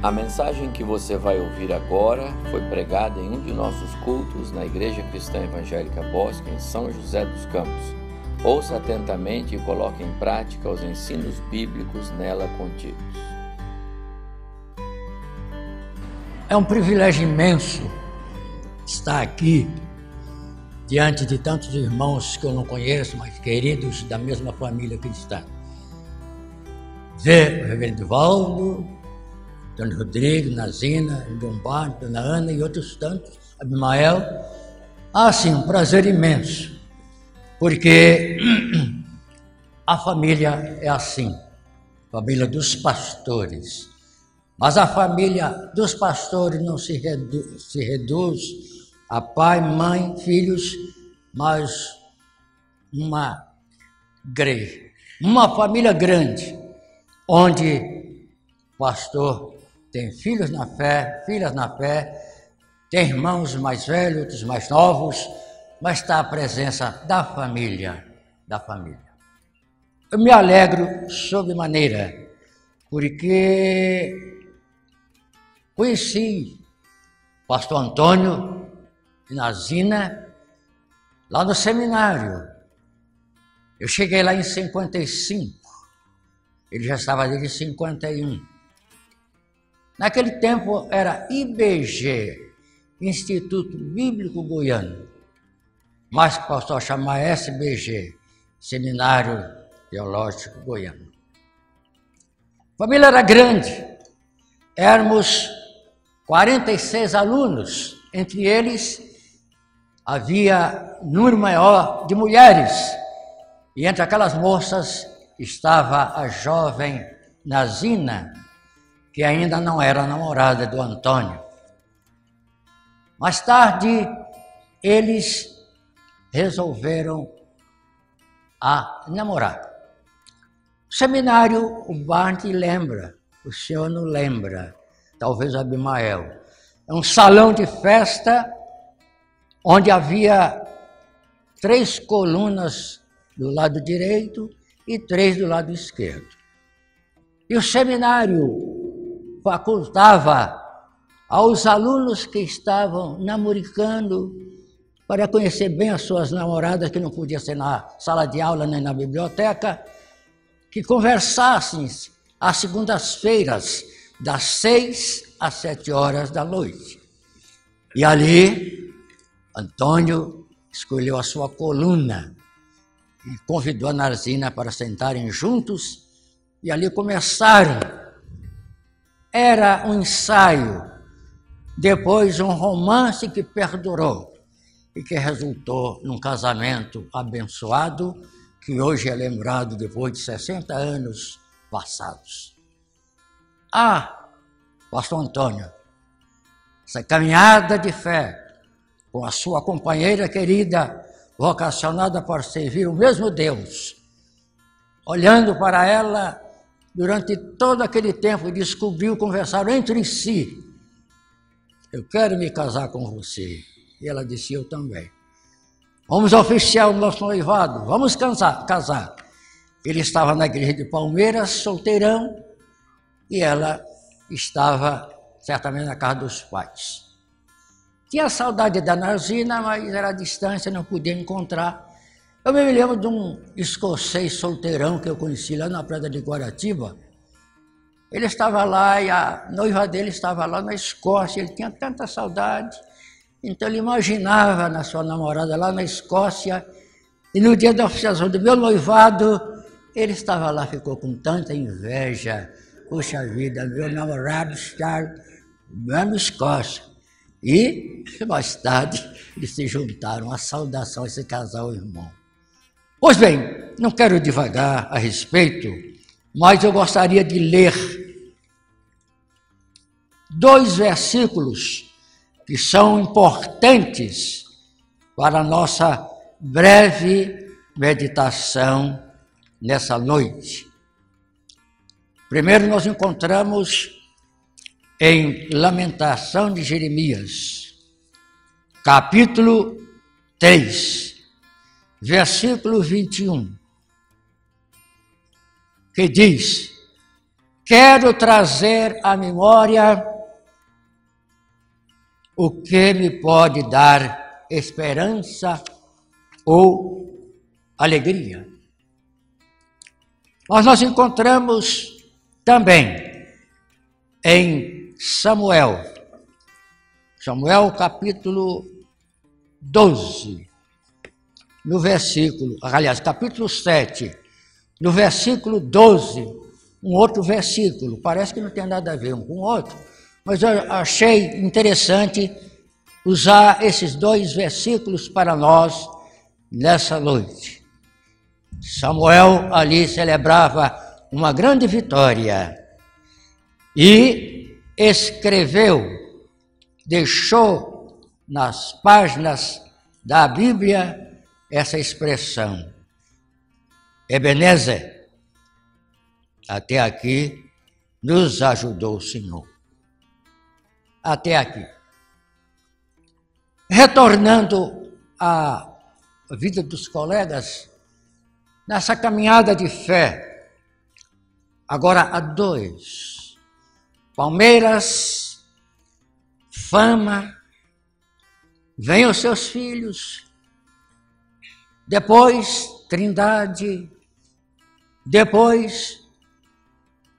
A mensagem que você vai ouvir agora foi pregada em um de nossos cultos na Igreja Cristã Evangélica Bosque, em São José dos Campos. Ouça atentamente e coloque em prática os ensinos bíblicos nela contidos. É um privilégio imenso estar aqui diante de tantos irmãos que eu não conheço, mas queridos da mesma família cristã. Ver o reverendo Valdo, Dona Rodrigo, Nazina, Lombardo, Dona Ana e outros tantos, Abimael. Ah, sim, um prazer imenso, porque a família é assim, família dos pastores. Mas a família dos pastores não se, redu se reduz a pai, mãe, filhos, mas uma igreja, uma família grande, onde o pastor tem filhos na fé, filhas na fé, tem irmãos mais velhos, outros mais novos, mas está a presença da família, da família. Eu me alegro sobremaneira, porque conheci o pastor Antônio e Nazina lá no seminário. Eu cheguei lá em 55, ele já estava desde 51. Naquele tempo era IBG, Instituto Bíblico Goiano, mas passou a chamar SBG, Seminário Teológico Goiano. A família era grande, éramos 46 alunos, entre eles havia número maior de mulheres, e entre aquelas moças estava a jovem Nazina, que ainda não era namorada do Antônio. Mais tarde, eles resolveram a namorar. O seminário, o Barney lembra, o senhor não lembra, talvez Abimael. É um salão de festa onde havia três colunas do lado direito e três do lado esquerdo. E o seminário facultava aos alunos que estavam namoricando para conhecer bem as suas namoradas, que não podia ser na sala de aula nem na biblioteca, que conversassem às segundas-feiras, das seis às sete horas da noite. E ali, Antônio escolheu a sua coluna e convidou a Narzina para sentarem juntos, e ali começaram era um ensaio, depois um romance que perdurou e que resultou num casamento abençoado que hoje é lembrado depois de 60 anos passados. Ah, Pastor Antônio, essa caminhada de fé com a sua companheira querida, vocacionada para servir o mesmo Deus, olhando para ela durante todo aquele tempo, descobriu, conversaram entre si. Eu quero me casar com você. E ela disse, eu também. Vamos oficiar o nosso noivado, vamos casar. casar. Ele estava na igreja de Palmeiras, solteirão, e ela estava certamente na casa dos pais. Tinha saudade da Narzina, mas era distância, não podia encontrar. Eu me lembro de um escocês solteirão que eu conheci lá na praia de Guaratiba. Ele estava lá e a noiva dele estava lá na Escócia. Ele tinha tanta saudade. Então ele imaginava na sua namorada lá na Escócia. E no dia da oficialização do meu noivado, ele estava lá, ficou com tanta inveja. Puxa vida, meu namorado está lá na Escócia. E mais tarde eles se juntaram. A saudação a esse casal irmão. Pois bem, não quero devagar a respeito, mas eu gostaria de ler dois versículos que são importantes para a nossa breve meditação nessa noite. Primeiro, nós encontramos em Lamentação de Jeremias, capítulo 3 versículo 21, que diz quero trazer à memória o que me pode dar esperança ou alegria. Mas nós encontramos também em Samuel, Samuel capítulo 12, no versículo, aliás, capítulo 7, no versículo 12, um outro versículo, parece que não tem nada a ver um com o outro, mas eu achei interessante usar esses dois versículos para nós nessa noite. Samuel ali celebrava uma grande vitória e escreveu, deixou nas páginas da Bíblia essa expressão. Ebenezer, até aqui nos ajudou o Senhor até aqui. Retornando à vida dos colegas, nessa caminhada de fé, agora a dois: Palmeiras, fama, venham os seus filhos, depois Trindade, depois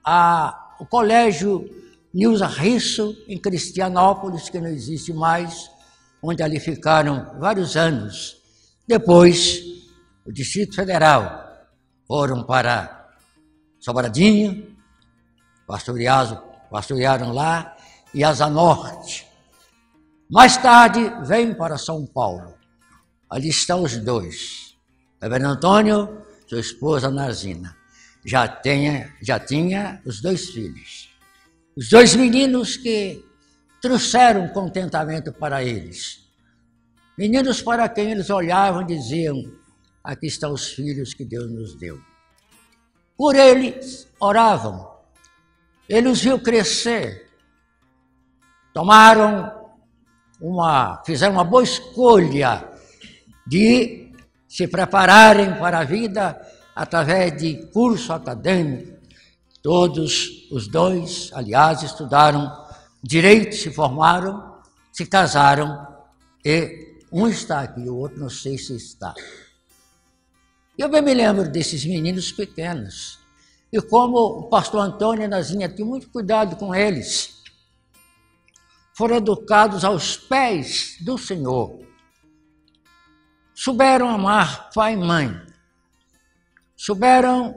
a, o colégio Nilza Risso, em Cristianópolis, que não existe mais, onde ali ficaram vários anos. Depois, o Distrito Federal foram para Sobradinho, pastorearam lá, e Asa Norte. Mais tarde, vem para São Paulo. Ali estão os dois. Reverendo Antônio, sua esposa Nazina. Já, tenha, já tinha os dois filhos. Os dois meninos que trouxeram contentamento para eles. Meninos para quem eles olhavam e diziam: Aqui estão os filhos que Deus nos deu. Por eles oravam, ele os viu crescer, tomaram uma, fizeram uma boa escolha de se prepararem para a vida através de curso acadêmico, Todos os dois, aliás, estudaram direito, se formaram, se casaram e um está aqui, o outro não sei se está. Eu bem me lembro desses meninos pequenos e como o pastor Antônio e Nazinha tinham muito cuidado com eles. Foram educados aos pés do Senhor. Souberam amar pai e mãe. Souberam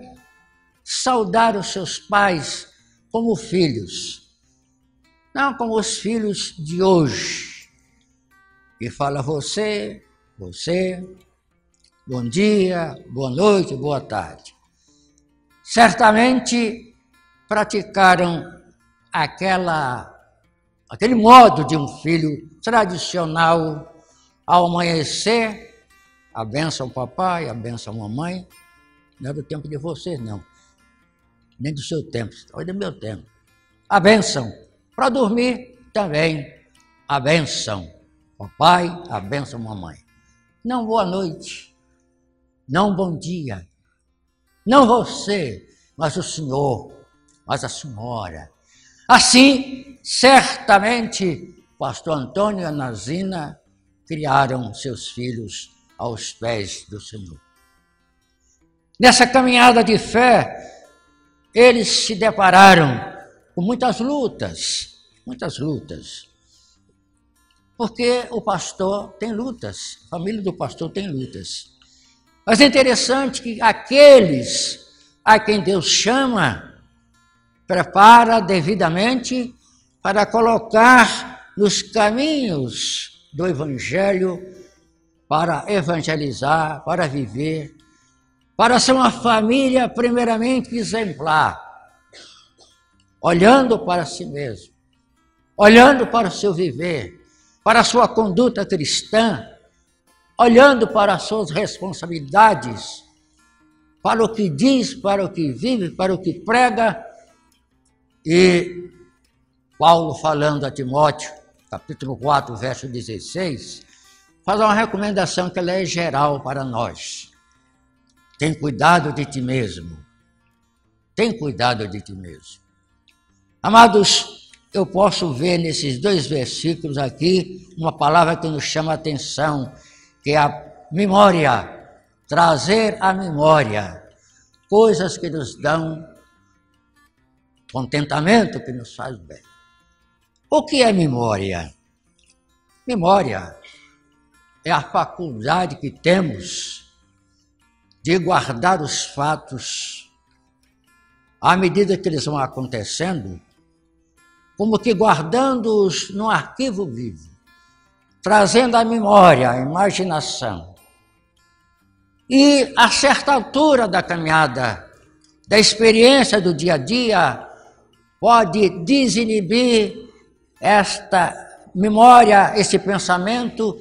saudar os seus pais como filhos, não como os filhos de hoje, que fala você, você, bom dia, boa noite, boa tarde. Certamente praticaram aquela aquele modo de um filho tradicional ao amanhecer, a benção papai, a benção mamãe, não é do tempo de vocês não nem do seu tempo, olha do meu tempo. A bênção. Para dormir também a bênção. Papai, a bênção, mamãe. Não boa noite, não bom dia, não você, mas o Senhor, mas a senhora. Assim, certamente, pastor Antônio e a Nazina criaram seus filhos aos pés do Senhor. Nessa caminhada de fé, eles se depararam com muitas lutas, muitas lutas. Porque o pastor tem lutas, a família do pastor tem lutas. Mas é interessante que aqueles a quem Deus chama, prepara devidamente para colocar nos caminhos do Evangelho, para evangelizar, para viver para ser uma família primeiramente exemplar, olhando para si mesmo, olhando para o seu viver, para a sua conduta cristã, olhando para as suas responsabilidades, para o que diz, para o que vive, para o que prega, e Paulo falando a Timóteo, capítulo 4, verso 16, faz uma recomendação que ela é geral para nós. Tem cuidado de ti mesmo. Tem cuidado de ti mesmo. Amados, eu posso ver nesses dois versículos aqui uma palavra que nos chama a atenção, que é a memória. Trazer a memória coisas que nos dão contentamento, que nos faz bem. O que é memória? Memória é a faculdade que temos de guardar os fatos à medida que eles vão acontecendo, como que guardando-os no arquivo vivo, trazendo à memória, à imaginação. E a certa altura da caminhada, da experiência do dia a dia, pode desinibir esta memória, esse pensamento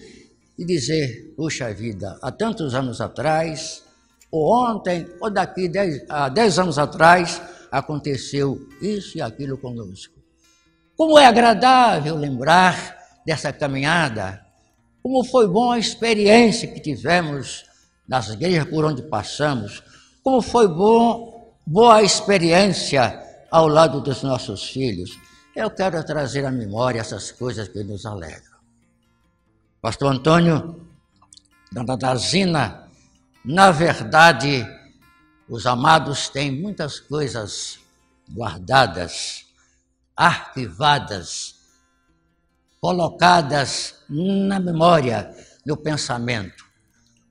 e dizer: puxa vida, há tantos anos atrás, ou ontem, ou daqui dez, há dez anos atrás, aconteceu isso e aquilo conosco. Como é agradável lembrar dessa caminhada, como foi boa a experiência que tivemos nas igrejas por onde passamos, como foi bom, boa a experiência ao lado dos nossos filhos. Eu quero trazer à memória essas coisas que nos alegram. Pastor Antônio, Dona Dazina, na verdade, os amados têm muitas coisas guardadas, arquivadas, colocadas na memória, no pensamento.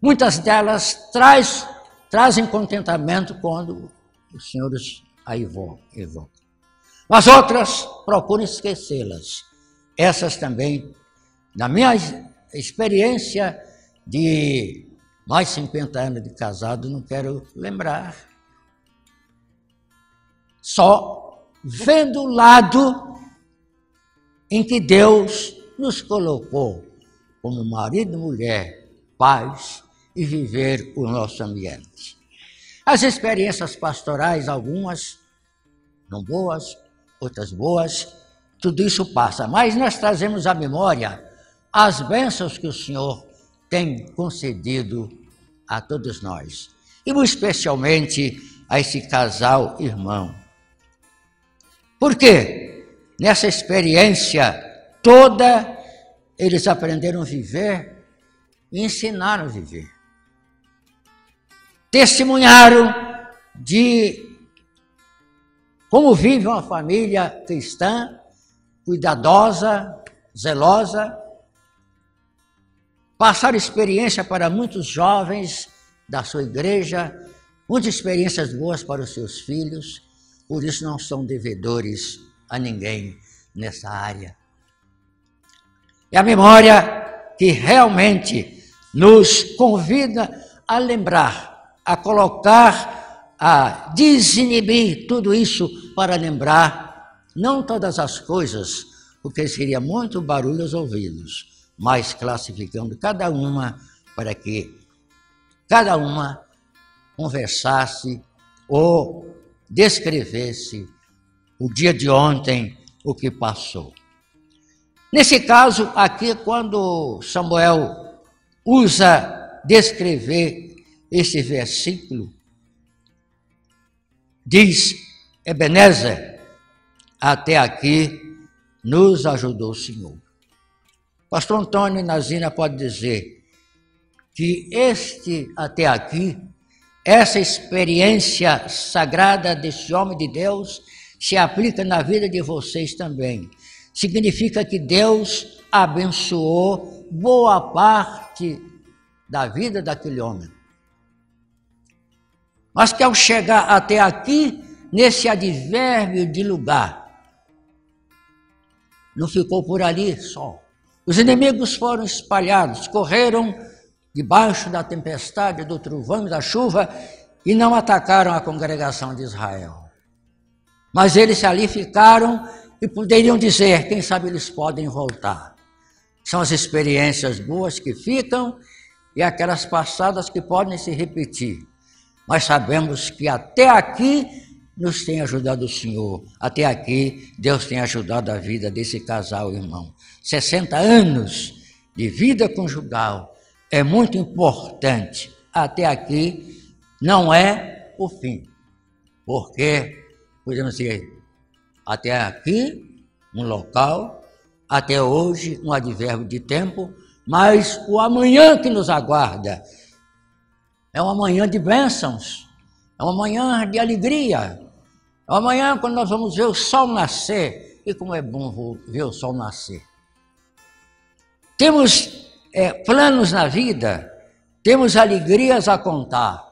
Muitas delas traz, trazem contentamento quando os senhores a evocam. As outras, procuram esquecê-las. Essas também, na minha experiência de mais 50 anos de casado, não quero lembrar. Só vendo o lado em que Deus nos colocou como marido e mulher, pais e viver o nosso ambiente. As experiências pastorais, algumas não boas, outras boas, tudo isso passa, mas nós trazemos à memória as bênçãos que o Senhor tem concedido a todos nós, e muito especialmente a esse casal irmão. Por quê? Nessa experiência toda, eles aprenderam a viver e ensinaram a viver. Testemunharam de como vive uma família cristã, cuidadosa, zelosa, passaram experiência para muitos jovens da sua igreja, muitas experiências boas para os seus filhos, por isso não são devedores a ninguém nessa área. É a memória que realmente nos convida a lembrar, a colocar, a desinibir tudo isso para lembrar não todas as coisas, porque seria muito barulho aos ouvidos, mas classificando cada uma para que cada uma conversasse ou descrevesse o dia de ontem, o que passou. Nesse caso, aqui, quando Samuel usa descrever esse versículo, diz Ebenezer, até aqui nos ajudou o Senhor. Pastor Antônio Nazina pode dizer que este até aqui, essa experiência sagrada desse homem de Deus, se aplica na vida de vocês também. Significa que Deus abençoou boa parte da vida daquele homem. Mas que ao chegar até aqui, nesse advérbio de lugar, não ficou por ali só. Os inimigos foram espalhados, correram debaixo da tempestade, do trovão e da chuva e não atacaram a congregação de Israel. Mas eles ali ficaram e poderiam dizer: quem sabe eles podem voltar. São as experiências boas que ficam e aquelas passadas que podem se repetir. Mas sabemos que até aqui nos tem ajudado o Senhor. Até aqui, Deus tem ajudado a vida desse casal, irmão. 60 anos de vida conjugal é muito importante. Até aqui não é o fim. Porque, podemos dizer, Até aqui, um local, até hoje, um advérbio de tempo, mas o amanhã que nos aguarda é um amanhã de bênçãos, é um amanhã de alegria, é um amanhã quando nós vamos ver o sol nascer. E como é bom ver o sol nascer. Temos é, planos na vida, temos alegrias a contar.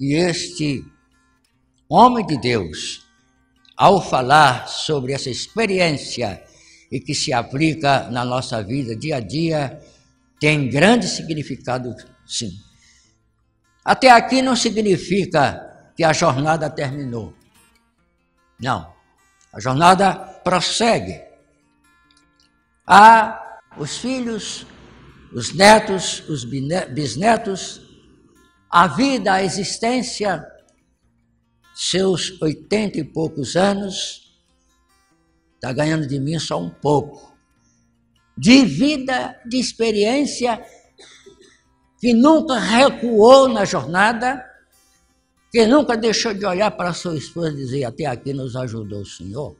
E este homem de Deus, ao falar sobre essa experiência e que se aplica na nossa vida dia a dia, tem grande significado, sim. Até aqui não significa que a jornada terminou. Não. A jornada prossegue. Há os filhos, os netos, os bisnetos, a vida, a existência, seus oitenta e poucos anos, está ganhando de mim só um pouco. De vida, de experiência, que nunca recuou na jornada, que nunca deixou de olhar para sua esposa e dizer: Até aqui nos ajudou o Senhor.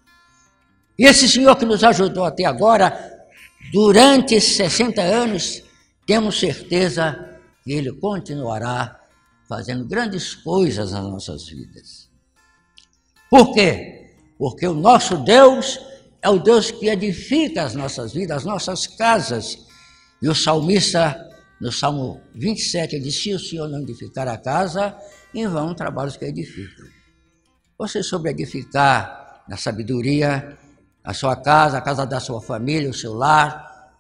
E esse Senhor que nos ajudou até agora, durante esses 60 anos, temos certeza que Ele continuará fazendo grandes coisas nas nossas vidas. Por quê? Porque o nosso Deus é o Deus que edifica as nossas vidas, as nossas casas. E o salmista no Salmo 27, ele diz: Se o Senhor não edificar a casa, em vão trabalhos que edificam. Você sobre edificar na sabedoria a sua casa, a casa da sua família, o seu lar,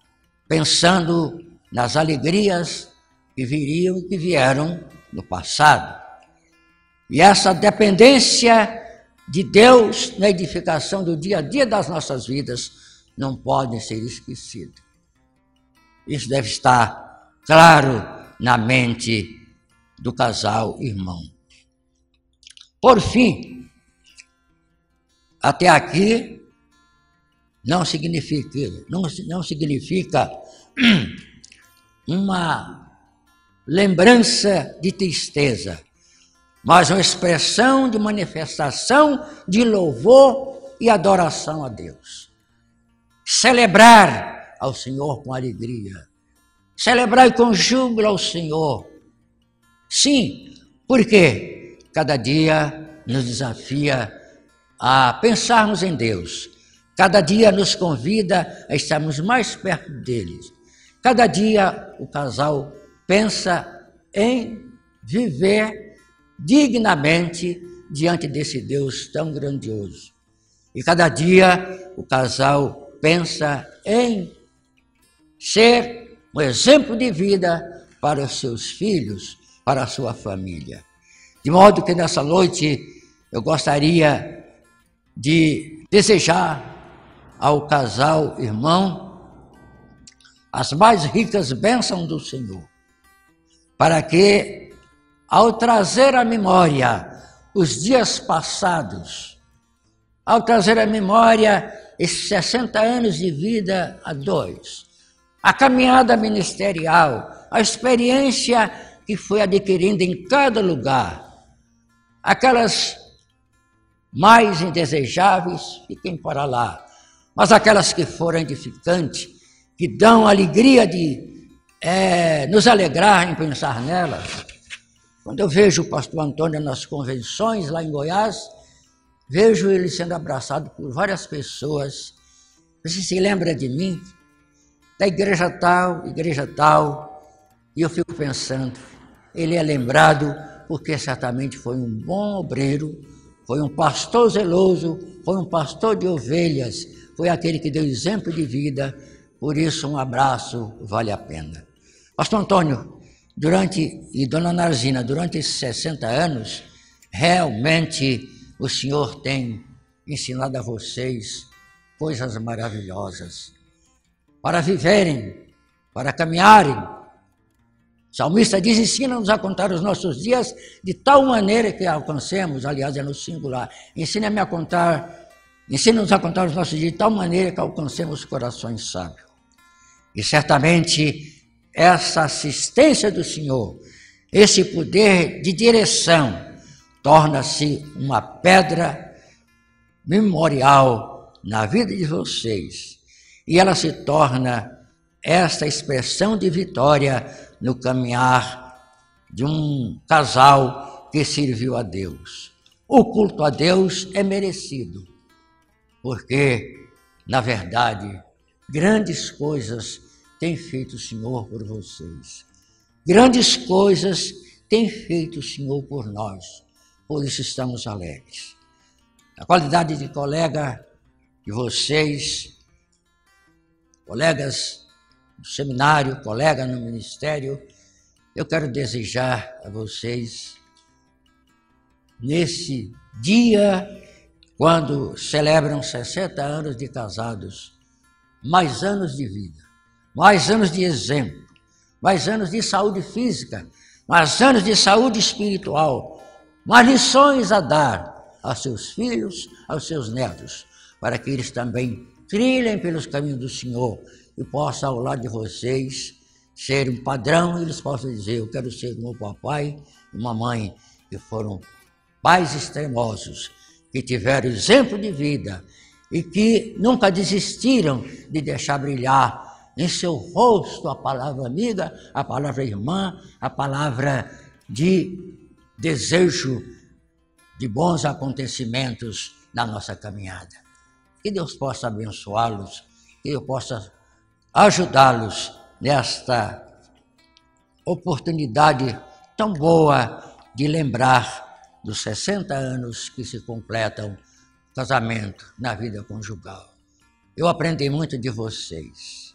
pensando nas alegrias que viriam e que vieram no passado. E essa dependência de Deus na edificação do dia a dia das nossas vidas não pode ser esquecida. Isso deve estar claro na mente do casal irmão. Por fim, até aqui não significa, não, não significa uma lembrança de tristeza, mas uma expressão de manifestação de louvor e adoração a Deus. Celebrar ao Senhor com alegria Celebrai com júbilo ao Senhor. Sim, porque cada dia nos desafia a pensarmos em Deus. Cada dia nos convida a estarmos mais perto deles. Cada dia o casal pensa em viver dignamente diante desse Deus tão grandioso. E cada dia o casal pensa em ser um exemplo de vida para os seus filhos, para a sua família. De modo que nessa noite eu gostaria de desejar ao casal irmão as mais ricas bênçãos do Senhor, para que, ao trazer à memória os dias passados, ao trazer à memória esses 60 anos de vida a dois, a caminhada ministerial, a experiência que foi adquirindo em cada lugar, aquelas mais indesejáveis fiquem para lá, mas aquelas que foram edificantes, que dão alegria de é, nos alegrar em pensar nelas. Quando eu vejo o pastor Antônio nas convenções lá em Goiás, vejo ele sendo abraçado por várias pessoas. Você se lembra de mim? Da igreja tal, igreja tal, e eu fico pensando, ele é lembrado porque certamente foi um bom obreiro, foi um pastor zeloso, foi um pastor de ovelhas, foi aquele que deu exemplo de vida, por isso um abraço vale a pena. Pastor Antônio, durante, e Dona Narzina, durante esses 60 anos, realmente o Senhor tem ensinado a vocês coisas maravilhosas para viverem, para caminharem. O salmista diz: ensina-nos a contar os nossos dias de tal maneira que alcancemos, aliás, é no singular. Ensina-me a contar, ensina-nos a contar os nossos dias de tal maneira que alcancemos corações sábios. E certamente essa assistência do Senhor, esse poder de direção, torna-se uma pedra memorial na vida de vocês e ela se torna esta expressão de vitória no caminhar de um casal que serviu a Deus. O culto a Deus é merecido, porque, na verdade, grandes coisas tem feito o Senhor por vocês. Grandes coisas tem feito o Senhor por nós. Por isso estamos alegres. A qualidade de colega de vocês, colegas do seminário, colega no ministério, eu quero desejar a vocês, nesse dia, quando celebram 60 anos de casados, mais anos de vida, mais anos de exemplo, mais anos de saúde física, mais anos de saúde espiritual, mais lições a dar aos seus filhos, aos seus netos, para que eles também trilhem pelos caminhos do Senhor e possam, ao lado de vocês, ser um padrão e eles possam dizer: Eu quero ser como papai e mamãe, que foram pais extremosos, que tiveram exemplo de vida e que nunca desistiram de deixar brilhar em seu rosto a palavra amiga, a palavra irmã, a palavra de desejo de bons acontecimentos na nossa caminhada. Que Deus possa abençoá-los, que eu possa ajudá-los nesta oportunidade tão boa de lembrar dos 60 anos que se completam casamento na vida conjugal. Eu aprendi muito de vocês.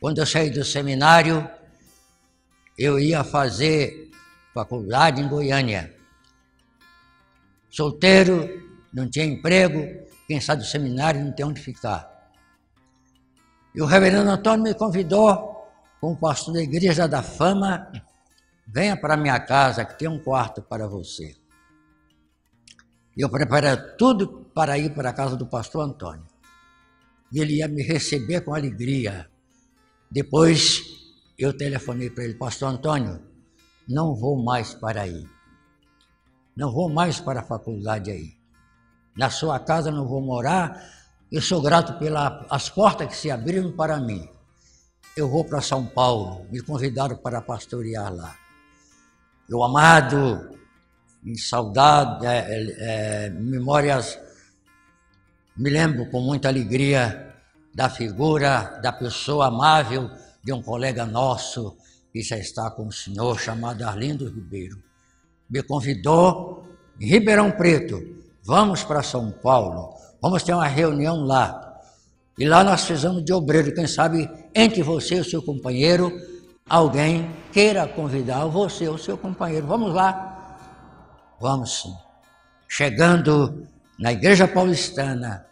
Quando eu saí do seminário, eu ia fazer faculdade em Goiânia solteiro, não tinha emprego, quem sai do seminário não tem onde ficar. E o reverendo Antônio me convidou, como pastor da Igreja da Fama, venha para minha casa que tem um quarto para você. E eu preparei tudo para ir para a casa do pastor Antônio. E ele ia me receber com alegria. Depois eu telefonei para ele, pastor Antônio, não vou mais para aí. Não vou mais para a faculdade aí. Na sua casa não vou morar. Eu sou grato pelas portas que se abriram para mim. Eu vou para São Paulo. Me convidaram para pastorear lá. Meu amado, em saudade, é, é, é, memórias, me lembro com muita alegria da figura, da pessoa amável de um colega nosso que já está com o senhor, chamado Arlindo Ribeiro me convidou em Ribeirão Preto. Vamos para São Paulo, vamos ter uma reunião lá. E lá nós fizemos de obreiro, quem sabe entre você e o seu companheiro, alguém queira convidar você, o seu companheiro. Vamos lá? Vamos sim. Chegando na Igreja Paulistana,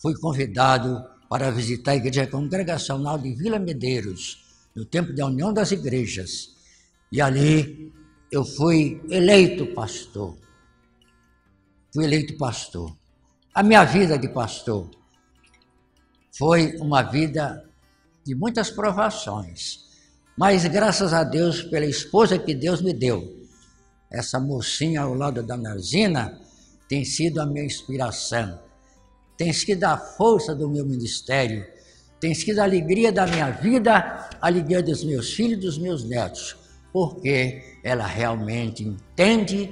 fui convidado para visitar a Igreja Congregacional de Vila Medeiros, no tempo da União das Igrejas. E ali eu fui eleito pastor. Fui eleito pastor. A minha vida de pastor foi uma vida de muitas provações, mas graças a Deus pela esposa que Deus me deu. Essa mocinha ao lado da Narzina tem sido a minha inspiração, tem sido a força do meu ministério, tem sido a alegria da minha vida, a alegria dos meus filhos e dos meus netos porque ela realmente entende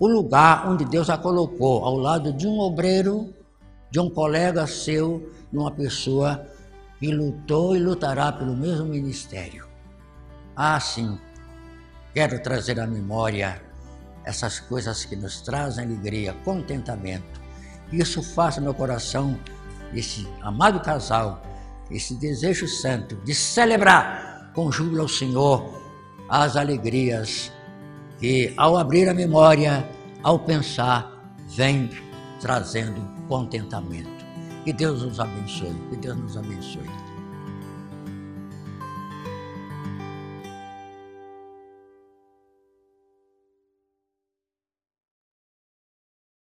o lugar onde Deus a colocou, ao lado de um obreiro, de um colega seu, de uma pessoa que lutou e lutará pelo mesmo ministério. Ah, sim, quero trazer à memória essas coisas que nos trazem alegria, contentamento. Isso faz no coração desse amado casal, esse desejo santo de celebrar com júbilo ao Senhor as alegrias que, ao abrir a memória, ao pensar, vem trazendo contentamento. Que Deus nos abençoe, que Deus nos abençoe.